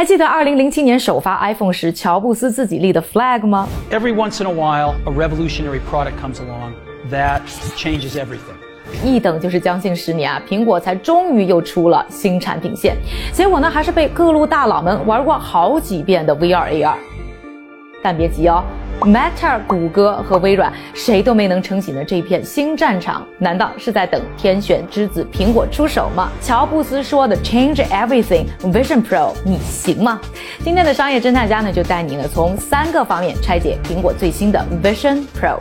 还记得二零零七年首发 iPhone 时，乔布斯自己立的 flag 吗？Every once in a while, a revolutionary product comes along that changes everything. 一等就是将近十年啊，苹果才终于又出了新产品线，结果呢，还是被各路大佬们玩过好几遍的 VR AR。但别急哦。Meta、谷歌和微软谁都没能撑起的这片新战场，难道是在等天选之子苹果出手吗？乔布斯说的 Change Everything Vision Pro，你行吗？今天的商业侦探家呢，就带你呢从三个方面拆解苹果最新的 Vision Pro。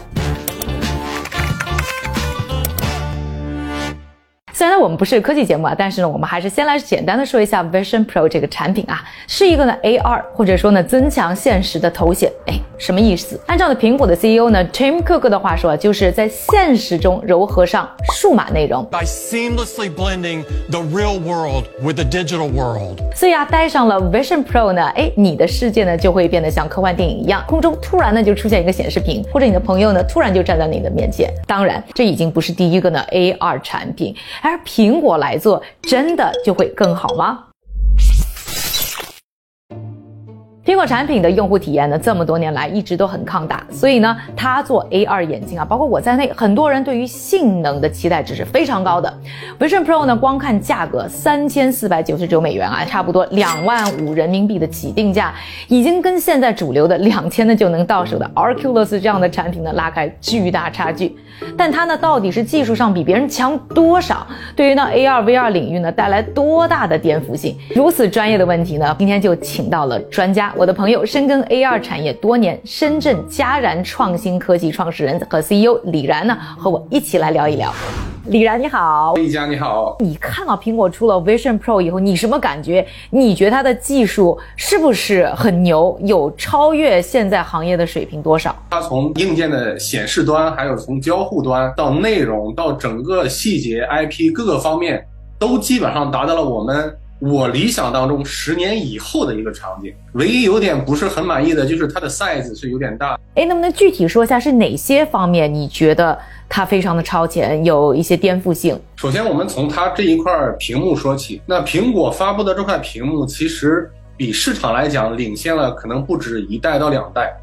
然我们不是科技节目啊，但是呢，我们还是先来简单的说一下 Vision Pro 这个产品啊，是一个呢 AR 或者说呢增强现实的头显。哎，什么意思？按照呢苹果的 CEO 呢 Tim Cook 的话说啊，就是在现实中糅合上数码内容。By seamlessly blending the real world with the digital world。所以啊，戴上了 Vision Pro 呢，哎，你的世界呢就会变得像科幻电影一样，空中突然呢就出现一个显示屏，或者你的朋友呢突然就站在你的面前。当然，这已经不是第一个呢 AR 产品。而苹果来做，真的就会更好吗？果产品的用户体验呢，这么多年来一直都很抗打，所以呢，它做 AR 眼镜啊，包括我在内，很多人对于性能的期待值是非常高的。Vision Pro 呢，光看价格三千四百九十九美元啊，差不多两万五人民币的起定价，已经跟现在主流的两千呢就能到手的 Oculus 这样的产品呢拉开巨大差距。但它呢，到底是技术上比别人强多少？对于呢 AR VR 领域呢带来多大的颠覆性？如此专业的问题呢，今天就请到了专家。我的朋友深耕 AR 产业多年，深圳佳然创新科技创始人和 CEO 李然呢，和我一起来聊一聊。李然你好，一佳你好。你看到苹果出了 Vision Pro 以后，你什么感觉？你觉得它的技术是不是很牛？有超越现在行业的水平多少？它从硬件的显示端，还有从交互端到内容，到整个细节 IP 各个方面，都基本上达到了我们。我理想当中十年以后的一个场景，唯一有点不是很满意的就是它的 size 是有点大。哎，能不能具体说一下是哪些方面你觉得它非常的超前，有一些颠覆性？首先，我们从它这一块屏幕说起。那苹果发布的这块屏幕，其实比市场来讲领先了可能不止一代到两代。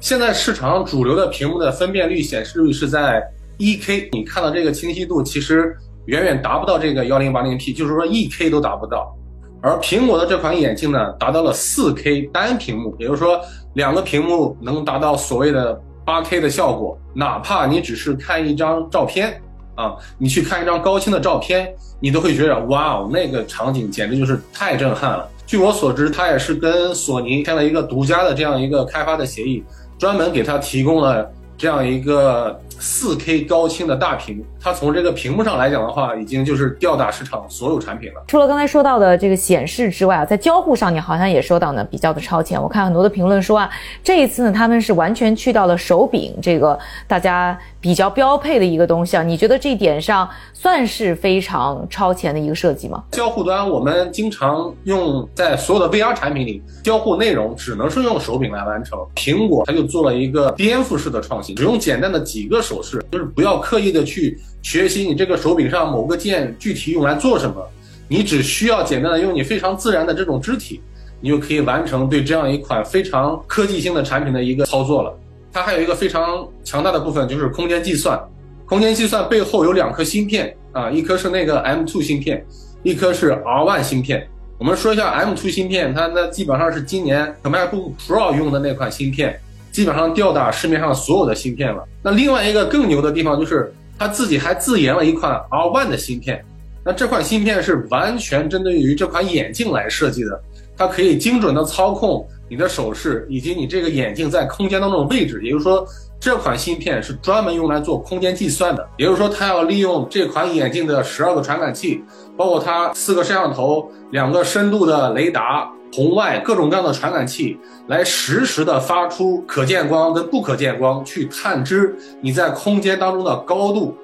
现在市场主流的屏幕的分辨率、显示率是在一 K，你看到这个清晰度其实。远远达不到这个幺零八零 P，就是说一 K 都达不到。而苹果的这款眼镜呢，达到了四 K 单屏幕，也就是说两个屏幕能达到所谓的八 K 的效果。哪怕你只是看一张照片啊，你去看一张高清的照片，你都会觉得哇哦，那个场景简直就是太震撼了。据我所知，它也是跟索尼签了一个独家的这样一个开发的协议，专门给它提供了。这样一个四 K 高清的大屏，它从这个屏幕上来讲的话，已经就是吊打市场所有产品了。除了刚才说到的这个显示之外啊，在交互上你好像也说到呢比较的超前。我看很多的评论说啊，这一次呢他们是完全去到了手柄这个大家比较标配的一个东西啊。你觉得这一点上算是非常超前的一个设计吗？交互端我们经常用在所有的 VR 产品里，交互内容只能是用手柄来完成。苹果它就做了一个颠覆式的创新。只用简单的几个手势，就是不要刻意的去学习你这个手柄上某个键具体用来做什么，你只需要简单的用你非常自然的这种肢体，你就可以完成对这样一款非常科技性的产品的一个操作了。它还有一个非常强大的部分就是空间计算，空间计算背后有两颗芯片啊，一颗是那个 M2 芯片，一颗是 R1 芯片。我们说一下 M2 芯片，它那基本上是今年 MacBook Pro 用的那款芯片。基本上吊打市面上所有的芯片了。那另外一个更牛的地方就是，他自己还自研了一款 R One 的芯片。那这款芯片是完全针对于这款眼镜来设计的，它可以精准的操控你的手势以及你这个眼镜在空间当中的位置。也就是说，这款芯片是专门用来做空间计算的。也就是说，它要利用这款眼镜的十二个传感器，包括它四个摄像头、两个深度的雷达。红外各种各样的传感器来实时的发出可见光跟不可见光，去探知你在空间当中的高度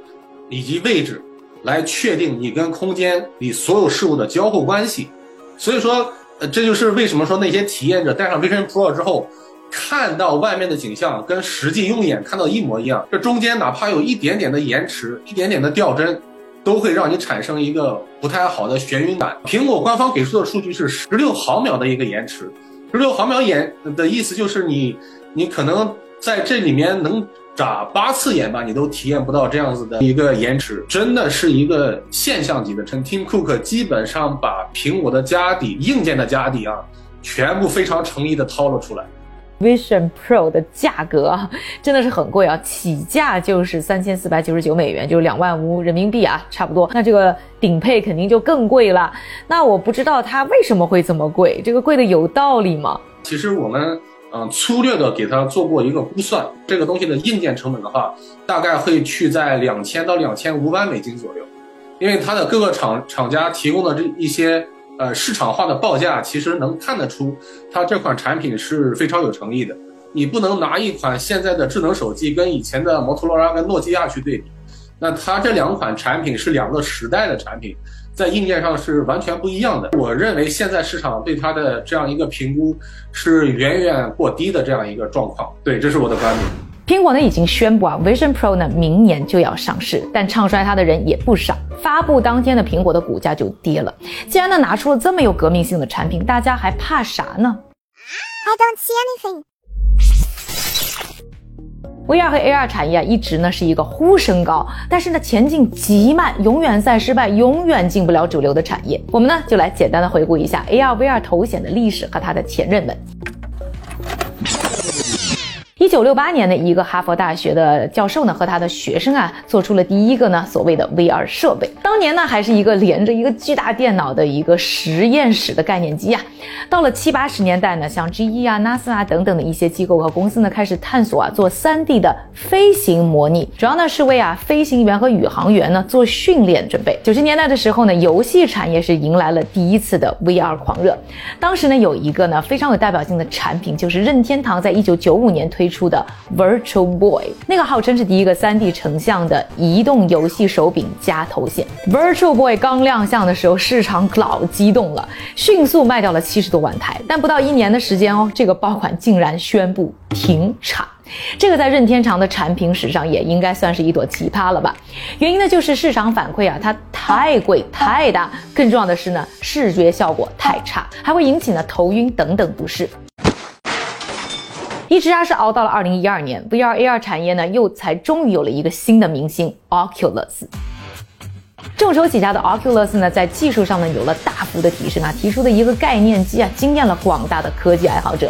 以及位置，来确定你跟空间里所有事物的交互关系。所以说，呃，这就是为什么说那些体验者戴上 Vision Pro 之后，看到外面的景象跟实际用眼看到一模一样，这中间哪怕有一点点的延迟，一点点的掉帧，都会让你产生一个不太好的眩晕感。苹果官方给出的数据是十六毫秒的一个延迟，十六毫秒延的意思就是你你可能在这里面能眨八次眼吧，你都体验不到这样子的一个延迟，真的是一个现象级的。称。Tim Cook 基本上把苹果的家底硬件的家底啊，全部非常诚意的掏了出来。Vision Pro 的价格啊，真的是很贵啊，起价就是三千四百九十九美元，就是两万五人民币啊，差不多。那这个顶配肯定就更贵了。那我不知道它为什么会这么贵，这个贵的有道理吗？其实我们嗯粗略的给它做过一个估算，这个东西的硬件成本的话，大概会去在两千到两千五百美金左右，因为它的各个厂厂家提供的这一些。呃，市场化的报价其实能看得出，它这款产品是非常有诚意的。你不能拿一款现在的智能手机跟以前的摩托罗拉跟诺基亚去对比，那它这两款产品是两个时代的产品，在硬件上是完全不一样的。我认为现在市场对它的这样一个评估是远远过低的这样一个状况。对，这是我的观点。苹果呢已经宣布啊，Vision Pro 呢明年就要上市，但唱衰它的人也不少。发布当天的苹果的股价就跌了。既然呢拿出了这么有革命性的产品，大家还怕啥呢？I don't see anything。VR 和 AR 产业啊一直呢是一个呼声高，但是呢前进极慢，永远在失败，永远进不了主流的产业。我们呢就来简单的回顾一下 AR VR 头显的历史和它的前任们。一九六八年的一个哈佛大学的教授呢，和他的学生啊，做出了第一个呢所谓的 VR 设备。当年呢，还是一个连着一个巨大电脑的一个实验室的概念机啊。到了七八十年代呢，像 GE 啊、NASA 啊等等的一些机构和公司呢，开始探索啊做 3D 的飞行模拟，主要呢是为啊飞行员和宇航员呢做训练准备。九十年代的时候呢，游戏产业是迎来了第一次的 VR 狂热。当时呢，有一个呢非常有代表性的产品，就是任天堂在一九九五年推。出的 Virtual Boy，那个号称是第一个 3D 成像的移动游戏手柄加头显。Virtual Boy 刚亮相的时候，市场老激动了，迅速卖掉了七十多万台。但不到一年的时间哦，这个爆款竟然宣布停产。这个在任天堂的产品史上也应该算是一朵奇葩了吧？原因呢就是市场反馈啊，它太贵太大，更重要的是呢，视觉效果太差，还会引起呢头晕等等不适。一直啊是熬到了二零一二年，VR AR 产业呢又才终于有了一个新的明星 Oculus。众筹起家的 Oculus 呢，在技术上呢有了大幅的提升啊，提出的一个概念机啊，惊艳了广大的科技爱好者。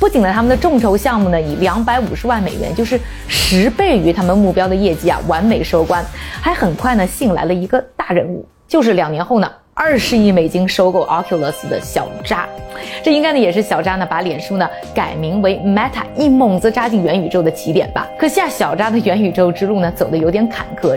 不仅呢，他们的众筹项目呢以两百五十万美元，就是十倍于他们目标的业绩啊，完美收官，还很快呢吸引来了一个大人物，就是两年后呢。二十亿美金收购 Oculus 的小扎，这应该呢也是小扎呢把脸书呢改名为 Meta，一猛子扎进元宇宙的起点吧。可惜啊，小扎的元宇宙之路呢走的有点坎坷。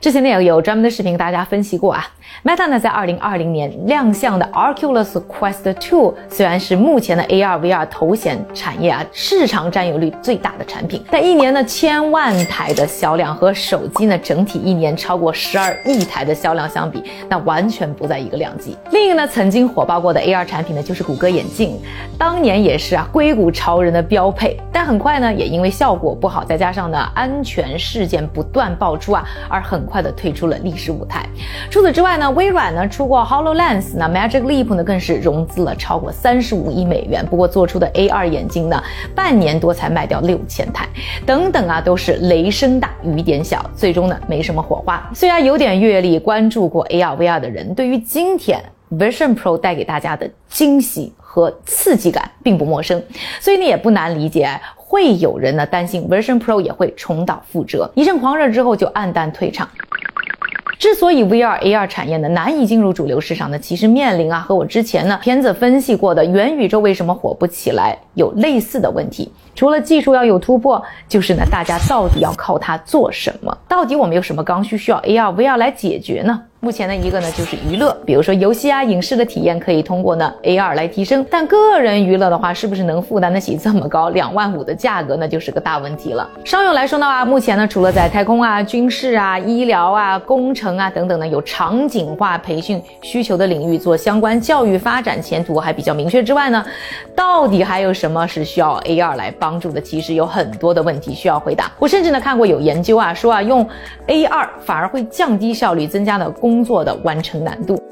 之前呢也有专门的视频给，大家分析过啊。Meta 呢在二零二零年亮相的 Oculus Quest 2，虽然是目前的 AR VR 头显产业啊市场占有率最大的产品，但一年呢千万台的销量和手机呢整体一年超过十二亿台的销量相比，那完全不在一个量级。另一个呢曾经火爆过的 AR 产品呢就是谷歌眼镜，当年也是啊硅谷潮人的标配，但很快呢也因为效果不好，再加上呢安全事件不断爆出啊，而很快的退出了历史舞台。除此之外呢。那微软呢出过 Hololens，那 Magic Leap 呢更是融资了超过三十五亿美元。不过做出的 AR 眼镜呢，半年多才卖掉六千台，等等啊，都是雷声大雨点小，最终呢没什么火花。虽然有点阅历，关注过 AR VR 的人，对于今天 Vision Pro 带给大家的惊喜和刺激感并不陌生，所以呢也不难理解，会有人呢担心 Vision Pro 也会重蹈覆辙，一阵狂热之后就黯淡退场。之所以 VR AR 产业呢难以进入主流市场呢，其实面临啊和我之前呢片子分析过的元宇宙为什么火不起来有类似的问题。除了技术要有突破，就是呢大家到底要靠它做什么？到底我们有什么刚需需要 AR VR 来解决呢？目前的一个呢就是娱乐，比如说游戏啊、影视的体验可以通过呢 AR 来提升，但个人娱乐的话，是不是能负担得起这么高两万五的价格，那就是个大问题了。商用来说的话，目前呢除了在太空啊、军事啊、医疗啊、工程啊等等呢有场景化培训需求的领域做相关教育发展前途还比较明确之外呢，到底还有什么是需要 AR 来帮助的？其实有很多的问题需要回答。我甚至呢看过有研究啊说啊用 AR 反而会降低效率，增加了工工作的完成难度。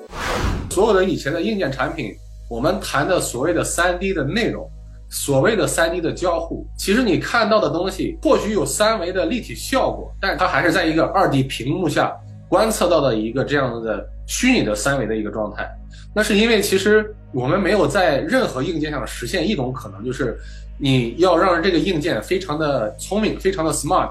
所有的以前的硬件产品，我们谈的所谓的三 D 的内容，所谓的三 D 的交互，其实你看到的东西或许有三维的立体效果，但它还是在一个二 D 屏幕下观测到的一个这样的虚拟的三维的一个状态。那是因为其实我们没有在任何硬件上实现一种可能，就是你要让这个硬件非常的聪明，非常的 smart，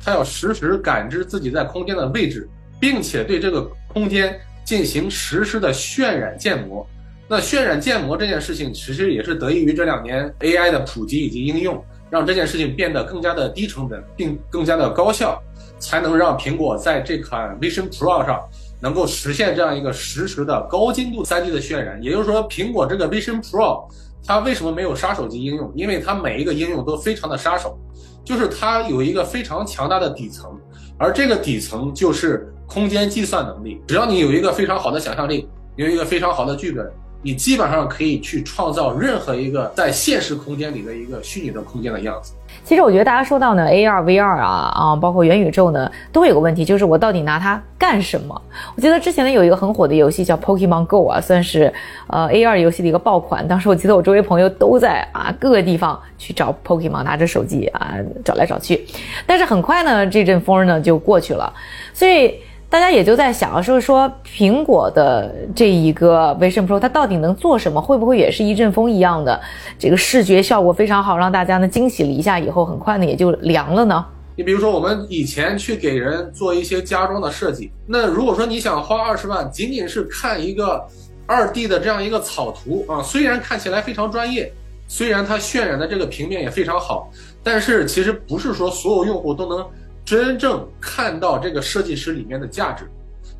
它要实时感知自己在空间的位置。并且对这个空间进行实时的渲染建模。那渲染建模这件事情，其实也是得益于这两年 AI 的普及以及应用，让这件事情变得更加的低成本，并更加的高效，才能让苹果在这款 Vision Pro 上能够实现这样一个实时的高精度 3D 的渲染。也就是说，苹果这个 Vision Pro 它为什么没有杀手级应用？因为它每一个应用都非常的杀手，就是它有一个非常强大的底层，而这个底层就是。空间计算能力，只要你有一个非常好的想象力，有一个非常好的剧本，你基本上可以去创造任何一个在现实空间里的一个虚拟的空间的样子。其实我觉得大家说到呢，AR、VR 啊啊，包括元宇宙呢，都有个问题，就是我到底拿它干什么？我记得之前呢有一个很火的游戏叫 Pokemon Go 啊，算是呃 AR 游戏的一个爆款。当时我记得我周围朋友都在啊各个地方去找 Pokemon，拿着手机啊找来找去。但是很快呢，这阵风呢就过去了，所以。大家也就在想，说说苹果的这一个 Vision Pro，它到底能做什么？会不会也是一阵风一样的，这个视觉效果非常好，让大家呢惊喜了一下，以后很快呢也就凉了呢？你比如说，我们以前去给人做一些家装的设计，那如果说你想花二十万，仅仅是看一个二 D 的这样一个草图啊，虽然看起来非常专业，虽然它渲染的这个平面也非常好，但是其实不是说所有用户都能。真正看到这个设计师里面的价值，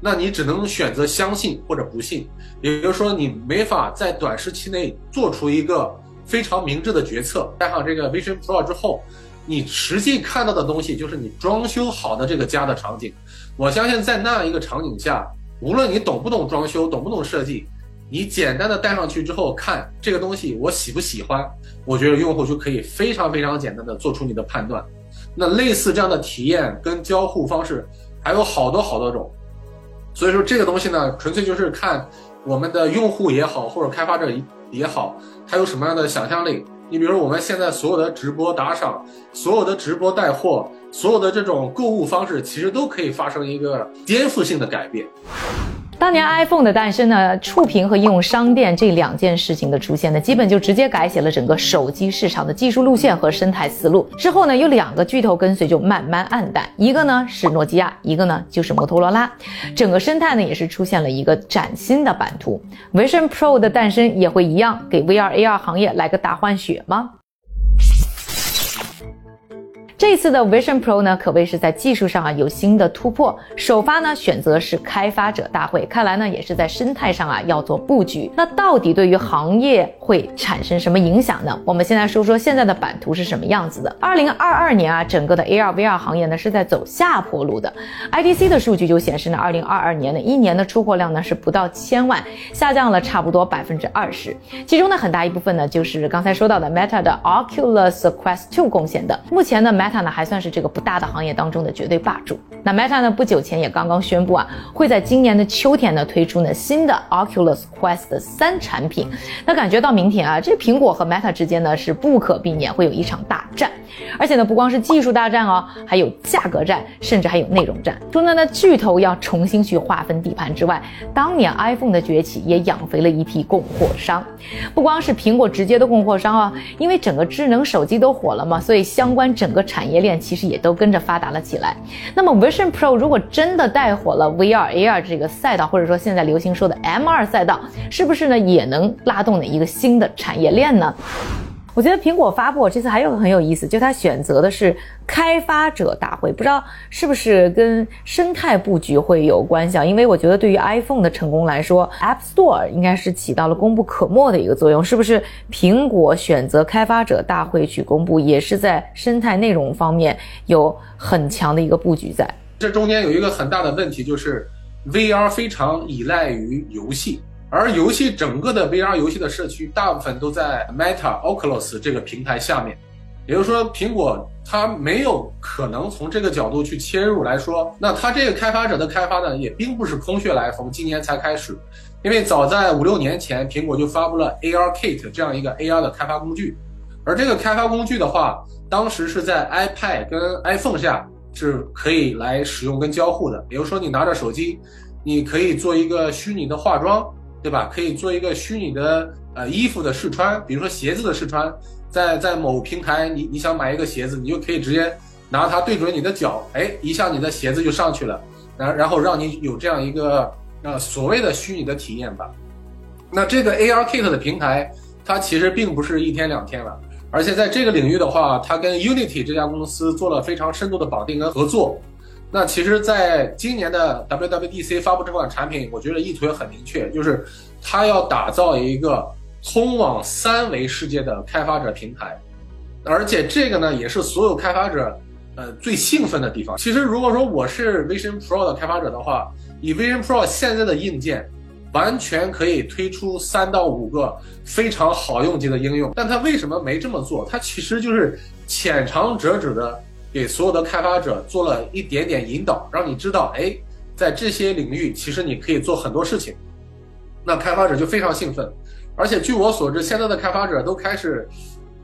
那你只能选择相信或者不信。也就是说，你没法在短时期内做出一个非常明智的决策。带上这个 Vision Pro 之后，你实际看到的东西就是你装修好的这个家的场景。我相信在那样一个场景下，无论你懂不懂装修，懂不懂设计，你简单的戴上去之后看这个东西我喜不喜欢，我觉得用户就可以非常非常简单的做出你的判断。那类似这样的体验跟交互方式还有好多好多种，所以说这个东西呢，纯粹就是看我们的用户也好，或者开发者也好，他有什么样的想象力。你比如我们现在所有的直播打赏，所有的直播带货，所有的这种购物方式，其实都可以发生一个颠覆性的改变。当年 iPhone 的诞生呢，触屏和应用商店这两件事情的出现呢，基本就直接改写了整个手机市场的技术路线和生态思路。之后呢，有两个巨头跟随就慢慢暗淡，一个呢是诺基亚，一个呢就是摩托罗拉。整个生态呢也是出现了一个崭新的版图。Vision Pro 的诞生也会一样给 VR AR 行业来个大换血吗？这次的 Vision Pro 呢，可谓是在技术上啊有新的突破。首发呢选择是开发者大会，看来呢也是在生态上啊要做布局。那到底对于行业会产生什么影响呢？我们先来说说现在的版图是什么样子的。二零二二年啊，整个的 AR VR 行业呢是在走下坡路的。IDC 的数据就显示呢，二零二二年的一年的出货量呢是不到千万，下降了差不多百分之二十。其中呢很大一部分呢就是刚才说到的 Meta 的 Oculus Quest 2贡献的。目前呢 Meta Meta 呢还算是这个不大的行业当中的绝对霸主。那 Meta 呢不久前也刚刚宣布啊，会在今年的秋天呢推出呢新的 Oculus Quest 三产品。那感觉到明天啊，这苹果和 Meta 之间呢是不可避免会有一场大战。而且呢不光是技术大战哦，还有价格战，甚至还有内容战。除了呢巨头要重新去划分地盘之外，当年 iPhone 的崛起也养肥了一批供货商。不光是苹果直接的供货商啊，因为整个智能手机都火了嘛，所以相关整个产产业链其实也都跟着发达了起来。那么 Vision Pro 如果真的带火了 VR AR 这个赛道，或者说现在流行说的 MR 赛道，是不是呢也能拉动的一个新的产业链呢？我觉得苹果发布这次还有个很有意思，就它选择的是开发者大会，不知道是不是跟生态布局会有关系啊？因为我觉得对于 iPhone 的成功来说，App Store 应该是起到了功不可没的一个作用，是不是？苹果选择开发者大会去公布，也是在生态内容方面有很强的一个布局在。这中间有一个很大的问题，就是 VR 非常依赖于游戏。而游戏整个的 VR 游戏的社区，大部分都在 Meta Oculus 这个平台下面，也就是说，苹果它没有可能从这个角度去切入来说，那它这个开发者的开发呢，也并不是空穴来风，今年才开始，因为早在五六年前，苹果就发布了 AR Kit 这样一个 AR 的开发工具，而这个开发工具的话，当时是在 iPad 跟 iPhone 下是可以来使用跟交互的，比如说你拿着手机，你可以做一个虚拟的化妆。对吧？可以做一个虚拟的呃衣服的试穿，比如说鞋子的试穿，在在某平台，你你想买一个鞋子，你就可以直接拿它对准你的脚，哎，一下你的鞋子就上去了，然然后让你有这样一个呃所谓的虚拟的体验吧。那这个 AR Kit 的平台，它其实并不是一天两天了，而且在这个领域的话，它跟 Unity 这家公司做了非常深度的绑定跟合作。那其实，在今年的 WWDC 发布这款产品，我觉得意图也很明确，就是它要打造一个通往三维世界的开发者平台，而且这个呢，也是所有开发者呃最兴奋的地方。其实，如果说我是 Vision Pro 的开发者的话，以 Vision Pro 现在的硬件，完全可以推出三到五个非常好用级的应用。但它为什么没这么做？它其实就是浅尝辄止的。给所有的开发者做了一点点引导，让你知道，哎，在这些领域其实你可以做很多事情。那开发者就非常兴奋，而且据我所知，现在的开发者都开始，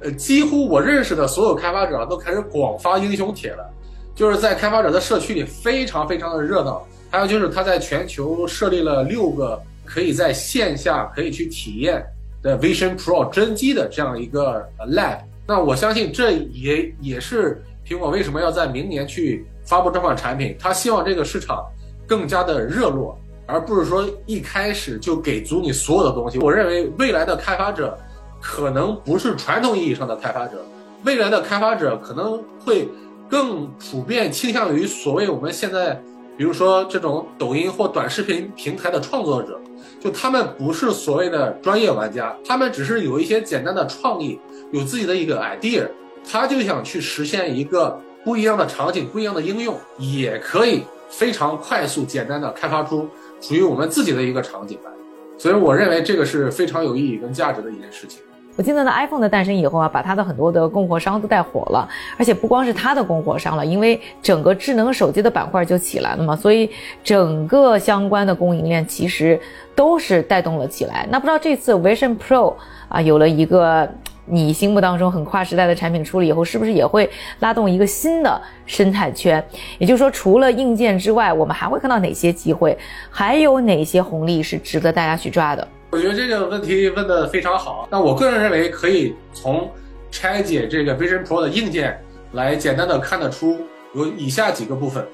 呃，几乎我认识的所有开发者都开始广发英雄帖了，就是在开发者的社区里非常非常的热闹。还有就是他在全球设立了六个可以在线下可以去体验的 Vision Pro 真机的这样一个 lab。那我相信这也也是。苹果为什么要在明年去发布这款产品？他希望这个市场更加的热络，而不是说一开始就给足你所有的东西。我认为未来的开发者可能不是传统意义上的开发者，未来的开发者可能会更普遍倾向于所谓我们现在，比如说这种抖音或短视频平台的创作者，就他们不是所谓的专业玩家，他们只是有一些简单的创意，有自己的一个 idea。他就想去实现一个不一样的场景、不一样的应用，也可以非常快速、简单的开发出属于我们自己的一个场景来。所以，我认为这个是非常有意义跟价值的一件事情。我记得呢，iPhone 的诞生以后啊，把它的很多的供货商都带火了，而且不光是它的供货商了，因为整个智能手机的板块就起来了嘛，所以整个相关的供应链其实都是带动了起来。那不知道这次 Vision Pro 啊，有了一个。你心目当中很跨时代的产品出了以后，是不是也会拉动一个新的生态圈？也就是说，除了硬件之外，我们还会看到哪些机会？还有哪些红利是值得大家去抓的？我觉得这个问题问得非常好。那我个人认为，可以从拆解这个 Vision Pro 的硬件来简单的看得出有以下几个部分。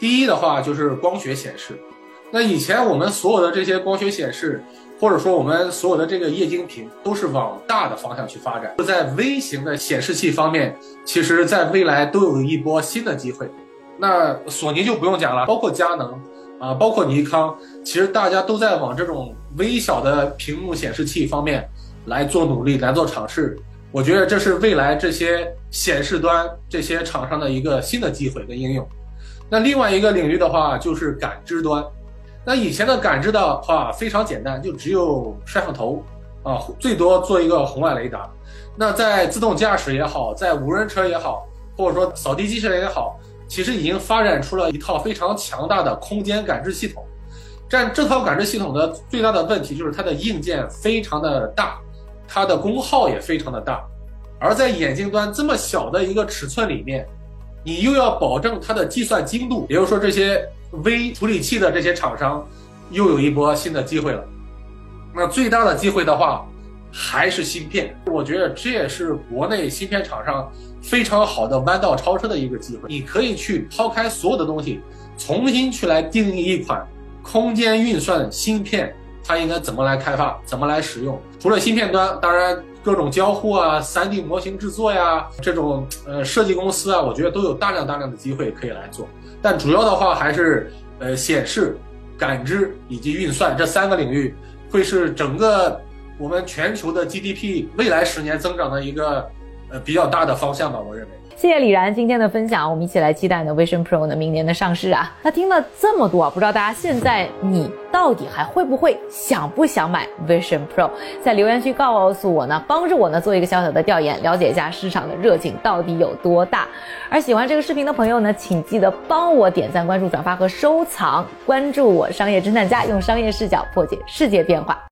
第一的话就是光学显示。那以前我们所有的这些光学显示。或者说，我们所有的这个液晶屏都是往大的方向去发展。在微型的显示器方面，其实在未来都有一波新的机会。那索尼就不用讲了，包括佳能啊，包括尼康，其实大家都在往这种微小的屏幕显示器方面来做努力，来做尝试。我觉得这是未来这些显示端这些厂商的一个新的机会跟应用。那另外一个领域的话，就是感知端。那以前的感知的话非常简单，就只有摄像头，啊，最多做一个红外雷达。那在自动驾驶也好，在无人车也好，或者说扫地机器人也好，其实已经发展出了一套非常强大的空间感知系统。但这套感知系统的最大的问题就是它的硬件非常的大，它的功耗也非常的大。而在眼镜端这么小的一个尺寸里面，你又要保证它的计算精度，也就是说这些。微处理器的这些厂商又有一波新的机会了。那最大的机会的话，还是芯片。我觉得这也是国内芯片厂商非常好的弯道超车的一个机会。你可以去抛开所有的东西，重新去来定义一款空间运算芯片它应该怎么来开发，怎么来使用。除了芯片端，当然各种交互啊、3D 模型制作呀，这种呃设计公司啊，我觉得都有大量大量的机会可以来做。但主要的话还是呃显示、感知以及运算这三个领域，会是整个我们全球的 GDP 未来十年增长的一个呃比较大的方向吧，我认为。谢谢李然今天的分享，我们一起来期待呢 Vision Pro 呢明年的上市啊。那听了这么多啊，不知道大家现在你到底还会不会想不想买 Vision Pro？在留言区告诉我呢，帮助我呢做一个小小的调研，了解一下市场的热情到底有多大。而喜欢这个视频的朋友呢，请记得帮我点赞、关注、转发和收藏，关注我商业侦探家，用商业视角破解世界变化。